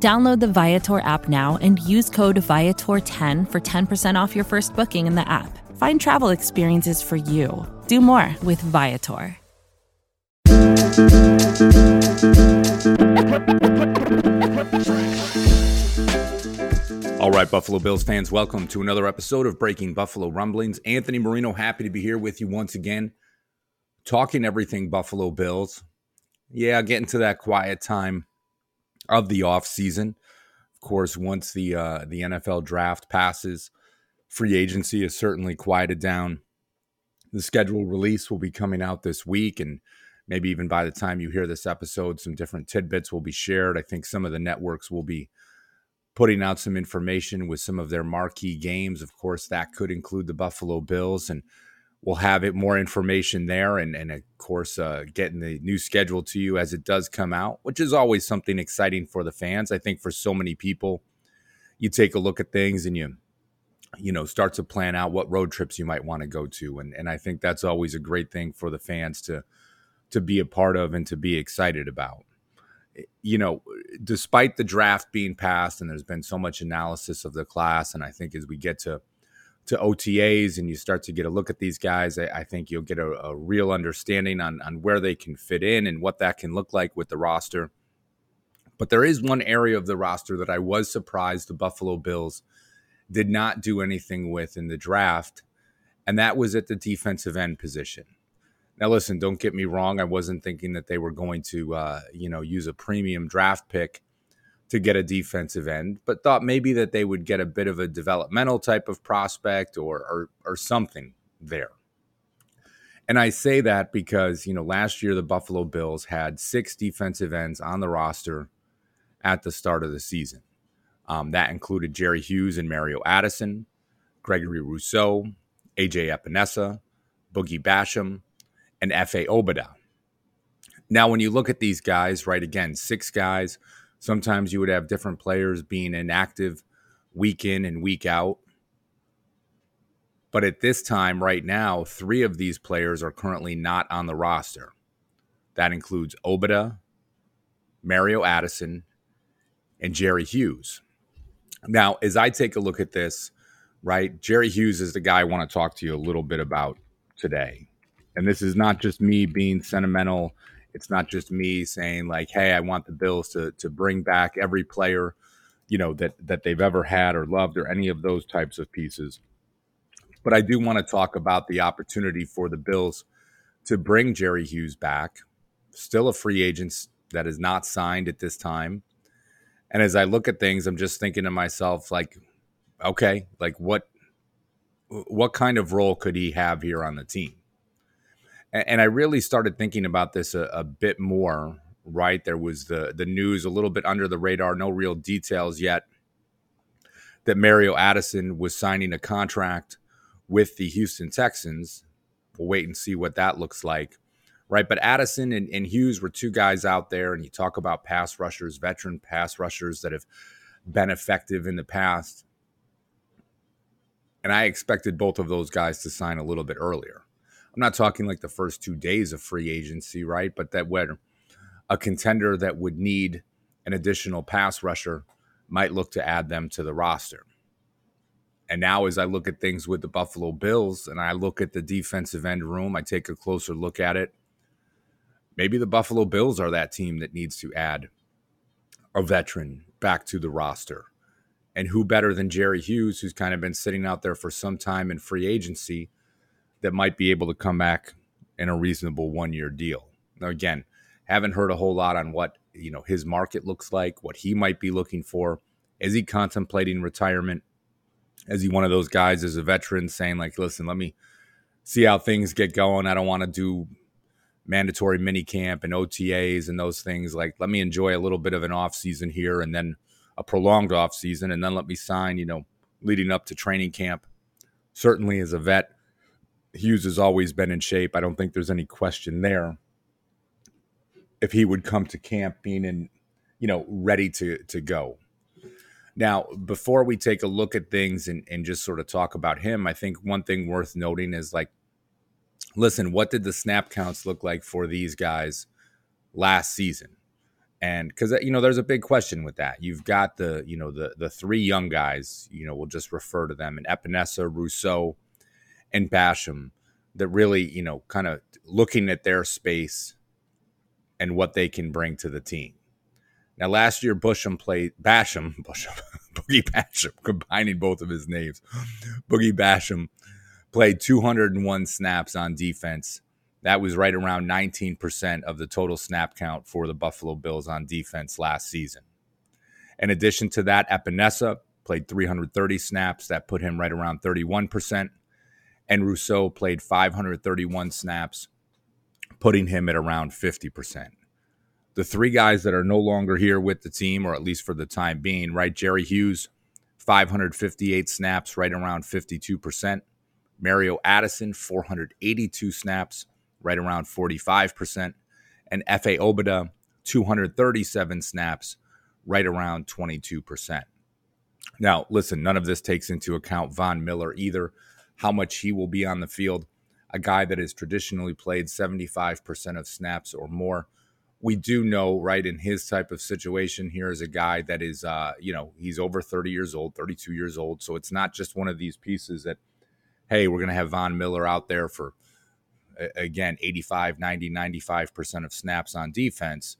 Download the Viator app now and use code Viator10 for 10% off your first booking in the app. Find travel experiences for you. Do more with Viator. All right, Buffalo Bills fans, welcome to another episode of Breaking Buffalo Rumblings. Anthony Marino, happy to be here with you once again, talking everything Buffalo Bills. Yeah, getting to that quiet time of the off season. Of course, once the uh, the NFL draft passes, free agency is certainly quieted down. The schedule release will be coming out this week, and maybe even by the time you hear this episode, some different tidbits will be shared. I think some of the networks will be putting out some information with some of their marquee games. Of course, that could include the Buffalo Bills and we'll have it more information there and, and of course uh, getting the new schedule to you as it does come out which is always something exciting for the fans. I think for so many people you take a look at things and you you know start to plan out what road trips you might want to go to and, and i think that's always a great thing for the fans to to be a part of and to be excited about. You know despite the draft being passed and there's been so much analysis of the class and i think as we get to to OTAs and you start to get a look at these guys, I, I think you'll get a, a, real understanding on, on where they can fit in and what that can look like with the roster. But there is one area of the roster that I was surprised the Buffalo Bills did not do anything with in the draft, and that was at the defensive end position. Now, listen, don't get me wrong. I wasn't thinking that they were going to, uh, you know, use a premium draft pick to get a defensive end, but thought maybe that they would get a bit of a developmental type of prospect or or, or something there. And I say that because, you know, last year the Buffalo Bills had six defensive ends on the roster at the start of the season. Um, that included Jerry Hughes and Mario Addison, Gregory Rousseau, AJ Epenesa, Boogie Basham, and Efe Obada. Now, when you look at these guys, right, again, six guys Sometimes you would have different players being inactive week in and week out. But at this time, right now, three of these players are currently not on the roster. That includes Obada, Mario Addison, and Jerry Hughes. Now, as I take a look at this, right, Jerry Hughes is the guy I want to talk to you a little bit about today. And this is not just me being sentimental it's not just me saying like, "Hey, I want the Bills to to bring back every player, you know, that that they've ever had or loved or any of those types of pieces." But I do want to talk about the opportunity for the Bills to bring Jerry Hughes back, still a free agent that is not signed at this time. And as I look at things, I'm just thinking to myself like, okay, like what what kind of role could he have here on the team? And I really started thinking about this a, a, bit more. Right, there was the the news a little bit under the radar, no real details yet. That Mario Addison was signing a contract with the Houston Texans. We'll wait and see what that looks like. Right, but Addison and, and Hughes were two guys out there, and you talk about pass rushers, veteran pass rushers that have been effective in the past. And I expected both of those guys to sign a little bit earlier. I'm not talking like the first two days of free agency, right? But that when a contender that would need an additional pass rusher might look to add them to the roster. And now, as I look at things with the Buffalo Bills and I look at the defensive end room, I take a closer look at it. Maybe the Buffalo Bills are that team that needs to add a veteran back to the roster. And who better than Jerry Hughes, who's kind of been sitting out there for some time in free agency, that might be able to come back in a reasonable one year deal. Now, again, haven't heard a whole lot on what you know his market looks like, what he might be looking for. Is he contemplating retirement? Is he one of those guys as a veteran saying like, "Listen, let me see how things get going. I don't want to do mandatory mini camp and OTAs and those things. Like, let me enjoy a little bit of an off season here and then a prolonged off season, and then let me sign, you know, leading up to training camp. Certainly, as a vet, Hughes has always been in shape. I don't think there's any question there. If he would come to camp being in, you know, ready to to go. Now, before we take a look at things and, and just sort of talk about him, I think one thing worth noting is like, listen, what did the snap counts look like for these guys last season? And because you know, there's a big question with that. You've got the you know the the three young guys. You know, we'll just refer to them in Epenesa, Rousseau, and Basham. That really you know kind of looking at their space and what they can bring to the team. Now, last year, Busham played Basham, Busham, Boogie Basham, combining both of his names. Boogie Basham played 201 snaps on defense. That was right around 19% of the total snap count for the Buffalo Bills on defense last season. In addition to that, Epenesa played 330 snaps. That put him right around 31%. And Rousseau played 531 snaps, putting him at around 50% the three guys that are no longer here with the team, or at least for the time being, right? Jerry Hughes, 558 snaps, right around 52%. Mario Addison, 482 snaps, right around 45%. And Efe Obada, 237 snaps, right around 22%. Now, listen, none of this takes into account Von Miller either, how much he will be on the field. A guy that has traditionally played 75% of snaps or more we do know, right, in his type of situation, here is a guy that is, uh, you know, he's over 30 years old, 32 years old. So it's not just one of these pieces that, hey, we're going to have Von Miller out there for, again, 85, 90, 95% of snaps on defense.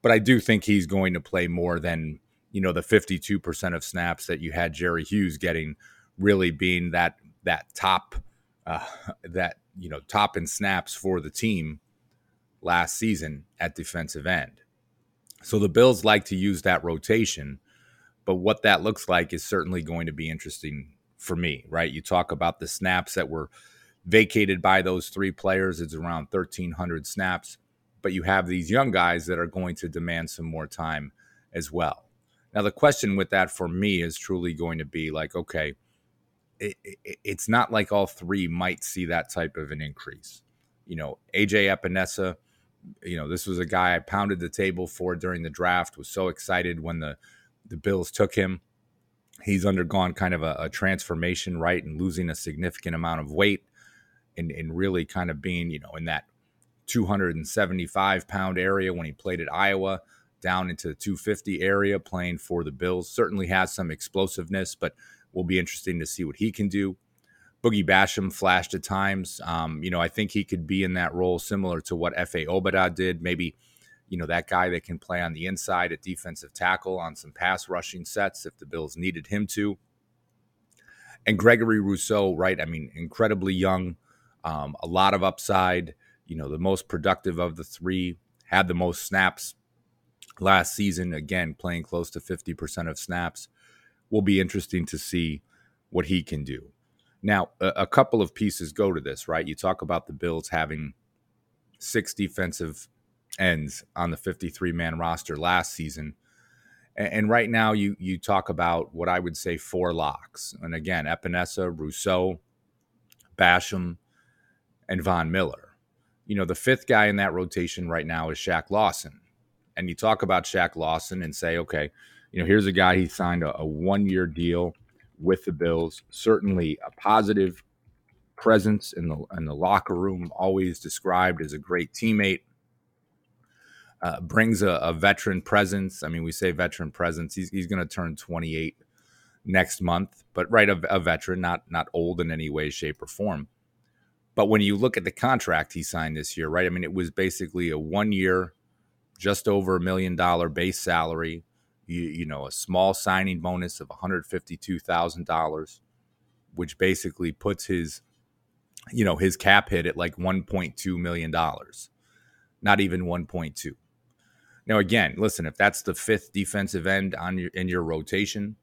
But I do think he's going to play more than, you know, the 52% of snaps that you had Jerry Hughes getting, really being that, that top, uh, that, you know, top in snaps for the team last season at defensive end. So the Bills like to use that rotation, but what that looks like is certainly going to be interesting for me, right? You talk about the snaps that were vacated by those three players, it's around 1,300 snaps, but you have these young guys that are going to demand some more time as well. Now, the question with that for me is truly going to be like, okay, it, it, it's not like all three might see that type of an increase. You know, AJ Epenesa you know, this was a guy I pounded the table for during the draft. Was so excited when the the Bills took him. He's undergone kind of a, a transformation, right, and losing a significant amount of weight, and and really kind of being, you know, in that 275 pound area when he played at Iowa, down into the 250 area playing for the Bills. Certainly has some explosiveness, but will be interesting to see what he can do. Boogie Basham flashed at times. Um, you know, I think he could be in that role similar to what Efe Obada did. Maybe, you know, that guy that can play on the inside at defensive tackle on some pass rushing sets if the Bills needed him to. And Gregory Rousseau, right? I mean, incredibly young, um, a lot of upside. You know, the most productive of the three, had the most snaps last season. Again, playing close to 50% of snaps. Will be interesting to see what he can do. Now, a, a couple of pieces go to this, right? You talk about the Bills having six defensive ends on the 53 man roster last season. And, and, right now, you you talk about what I would say four locks. And again, Epenesa, Rousseau, Basham, and Von Miller. You know, the fifth guy in that rotation right now is Shaq Lawson. And you talk about Shaq Lawson and say, okay, you know, here's a guy he signed a, a one year deal with the Bills. Certainly a positive presence in the in the locker room, always described as a great teammate. Uh, brings a, a, veteran presence. I mean, we say veteran presence. He's he's going to turn 28 next month, but right, a, a veteran, not not old in any way, shape, or form. But when you look at the contract he signed this year, right? I mean, it was basically a one year, just over a million dollar base salary you, you know, a small signing bonus of $152,000, which basically puts his, you know, his cap hit at like $1.2 million, not even 1.2. Now, again, listen, if that's the fifth defensive end on your in your rotation,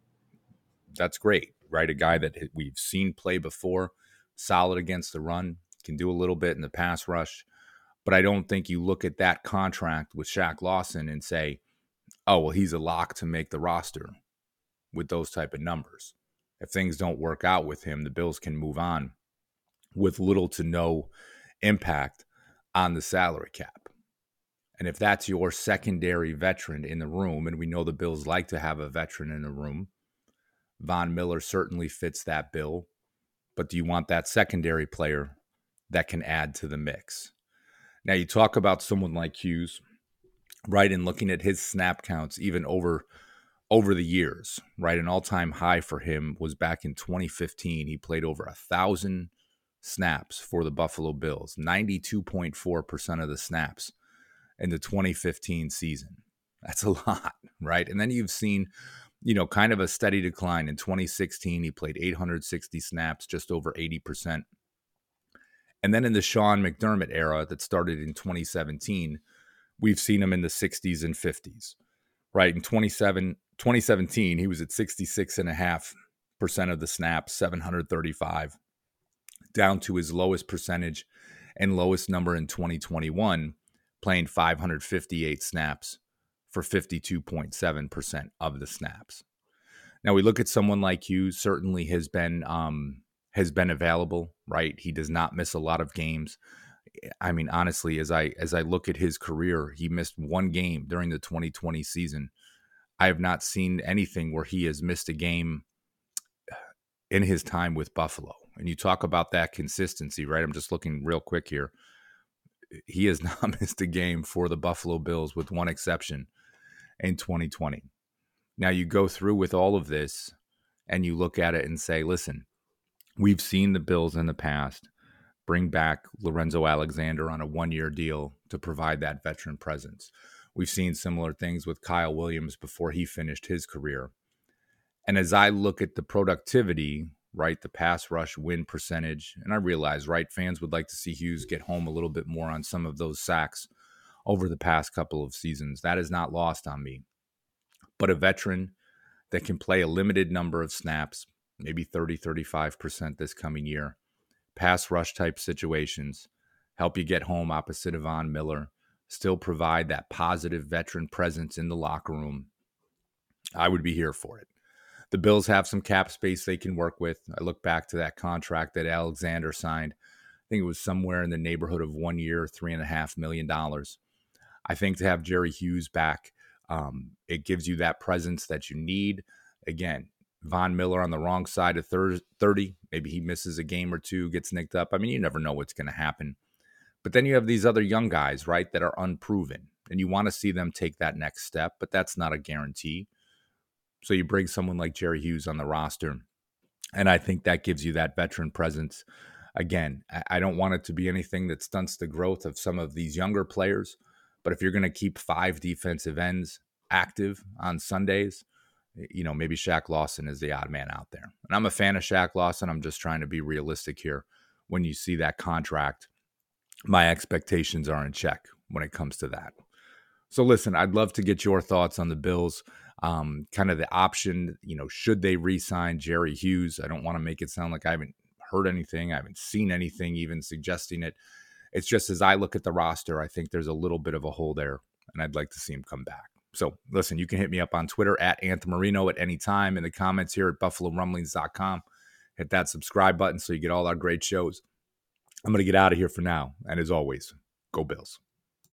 that's great, right? A guy that we've seen play before, solid against the run, can do a little bit in the pass rush. But I don't think you look at that contract with Shaq Lawson and say, oh well he's a lock to make the roster with those type of numbers if things don't work out with him, the Bills can move on with little to no impact on the salary cap. And if that's your secondary veteran in the room, and we know the Bills like to have a veteran in the room, Von Miller certainly fits that bill. But do you want that secondary player that can add to the mix? Now, you talk about someone like Hughes, right? And looking at his snap counts, even over over the years, right? An all time high for him was back in 2015. He played over a thousand snaps for the Buffalo Bills, 92.4% of the snaps in the 2015 season. That's a lot, right? And then you've seen, you know, kind of a steady decline. In 2016, he played 860 snaps, just over 80%. And then in the Sean McDermott era that started in 2017, we've seen him in the 60s and 50s, right? In 27, 2017, he was at 66.5% of the snaps, 735, down to his lowest percentage and lowest number in 2021, playing 558 snaps for 52.7% of the snaps. Now we look at someone like you, certainly has been um, has been available, right? He does not miss a lot of games. I mean, honestly, as I as I look at his career, he missed one game during the 2020 season I have not seen anything where he has missed a game in his time with Buffalo. And you talk about that consistency, right? I'm just looking real quick here. He has not missed a game for the Buffalo Bills, with one exception in 2020. Now, you go through with all of this and you look at it and say, listen, we've seen the Bills in the past bring back Lorenzo Alexander on a one year deal to provide that veteran presence. We've seen similar things with Kyle Williams before he finished his career. And as I look at the productivity, right, the pass rush win percentage, and I realize, right, fans would like to see Hughes get home a little bit more on some of those sacks over the past couple of seasons. That is not lost on me. But a veteran that can play a limited number of snaps, maybe 30, 35% this coming year, pass rush type situations, help you get home opposite of Von Miller, still provide that positive veteran presence in the locker room, I would be here for it. The Bills have some cap space they can work with. I look back to that contract that Alexander signed. I think it was somewhere in the neighborhood of one year, three and a half million dollars. I think to have Jerry Hughes back, um, it gives you that presence that you need. Again, Von Miller on the wrong side of 30. Maybe he misses a game or two, gets nicked up. I mean, you never know what's going to happen. But then you have these other young guys, right, that are unproven, and you want to see them take that next step, but that's not a guarantee. So you bring someone like Jerry Hughes on the roster, and I think that gives you that veteran presence. Again, I don't want it to be anything that stunts the growth of some of these younger players, but if you're going to keep five defensive ends active on Sundays, you know, maybe Shaq Lawson is the odd man out there. And I'm a fan of Shaq Lawson. I'm just trying to be realistic here when you see that contract my expectations are in check when it comes to that. So, listen, I'd love to get your thoughts on the Bills. Um, kind of the option, you know, should they re sign Jerry Hughes? I don't want to make it sound like I haven't heard anything, I haven't seen anything even suggesting it. It's just as I look at the roster, I think there's a little bit of a hole there, and I'd like to see him come back. So, listen, you can hit me up on Twitter at Anthony Marino at any time in the comments here at BuffaloRumblings.com. Hit that subscribe button so you get all our great shows. I'm going to get out of here for now. And as always, go Bills.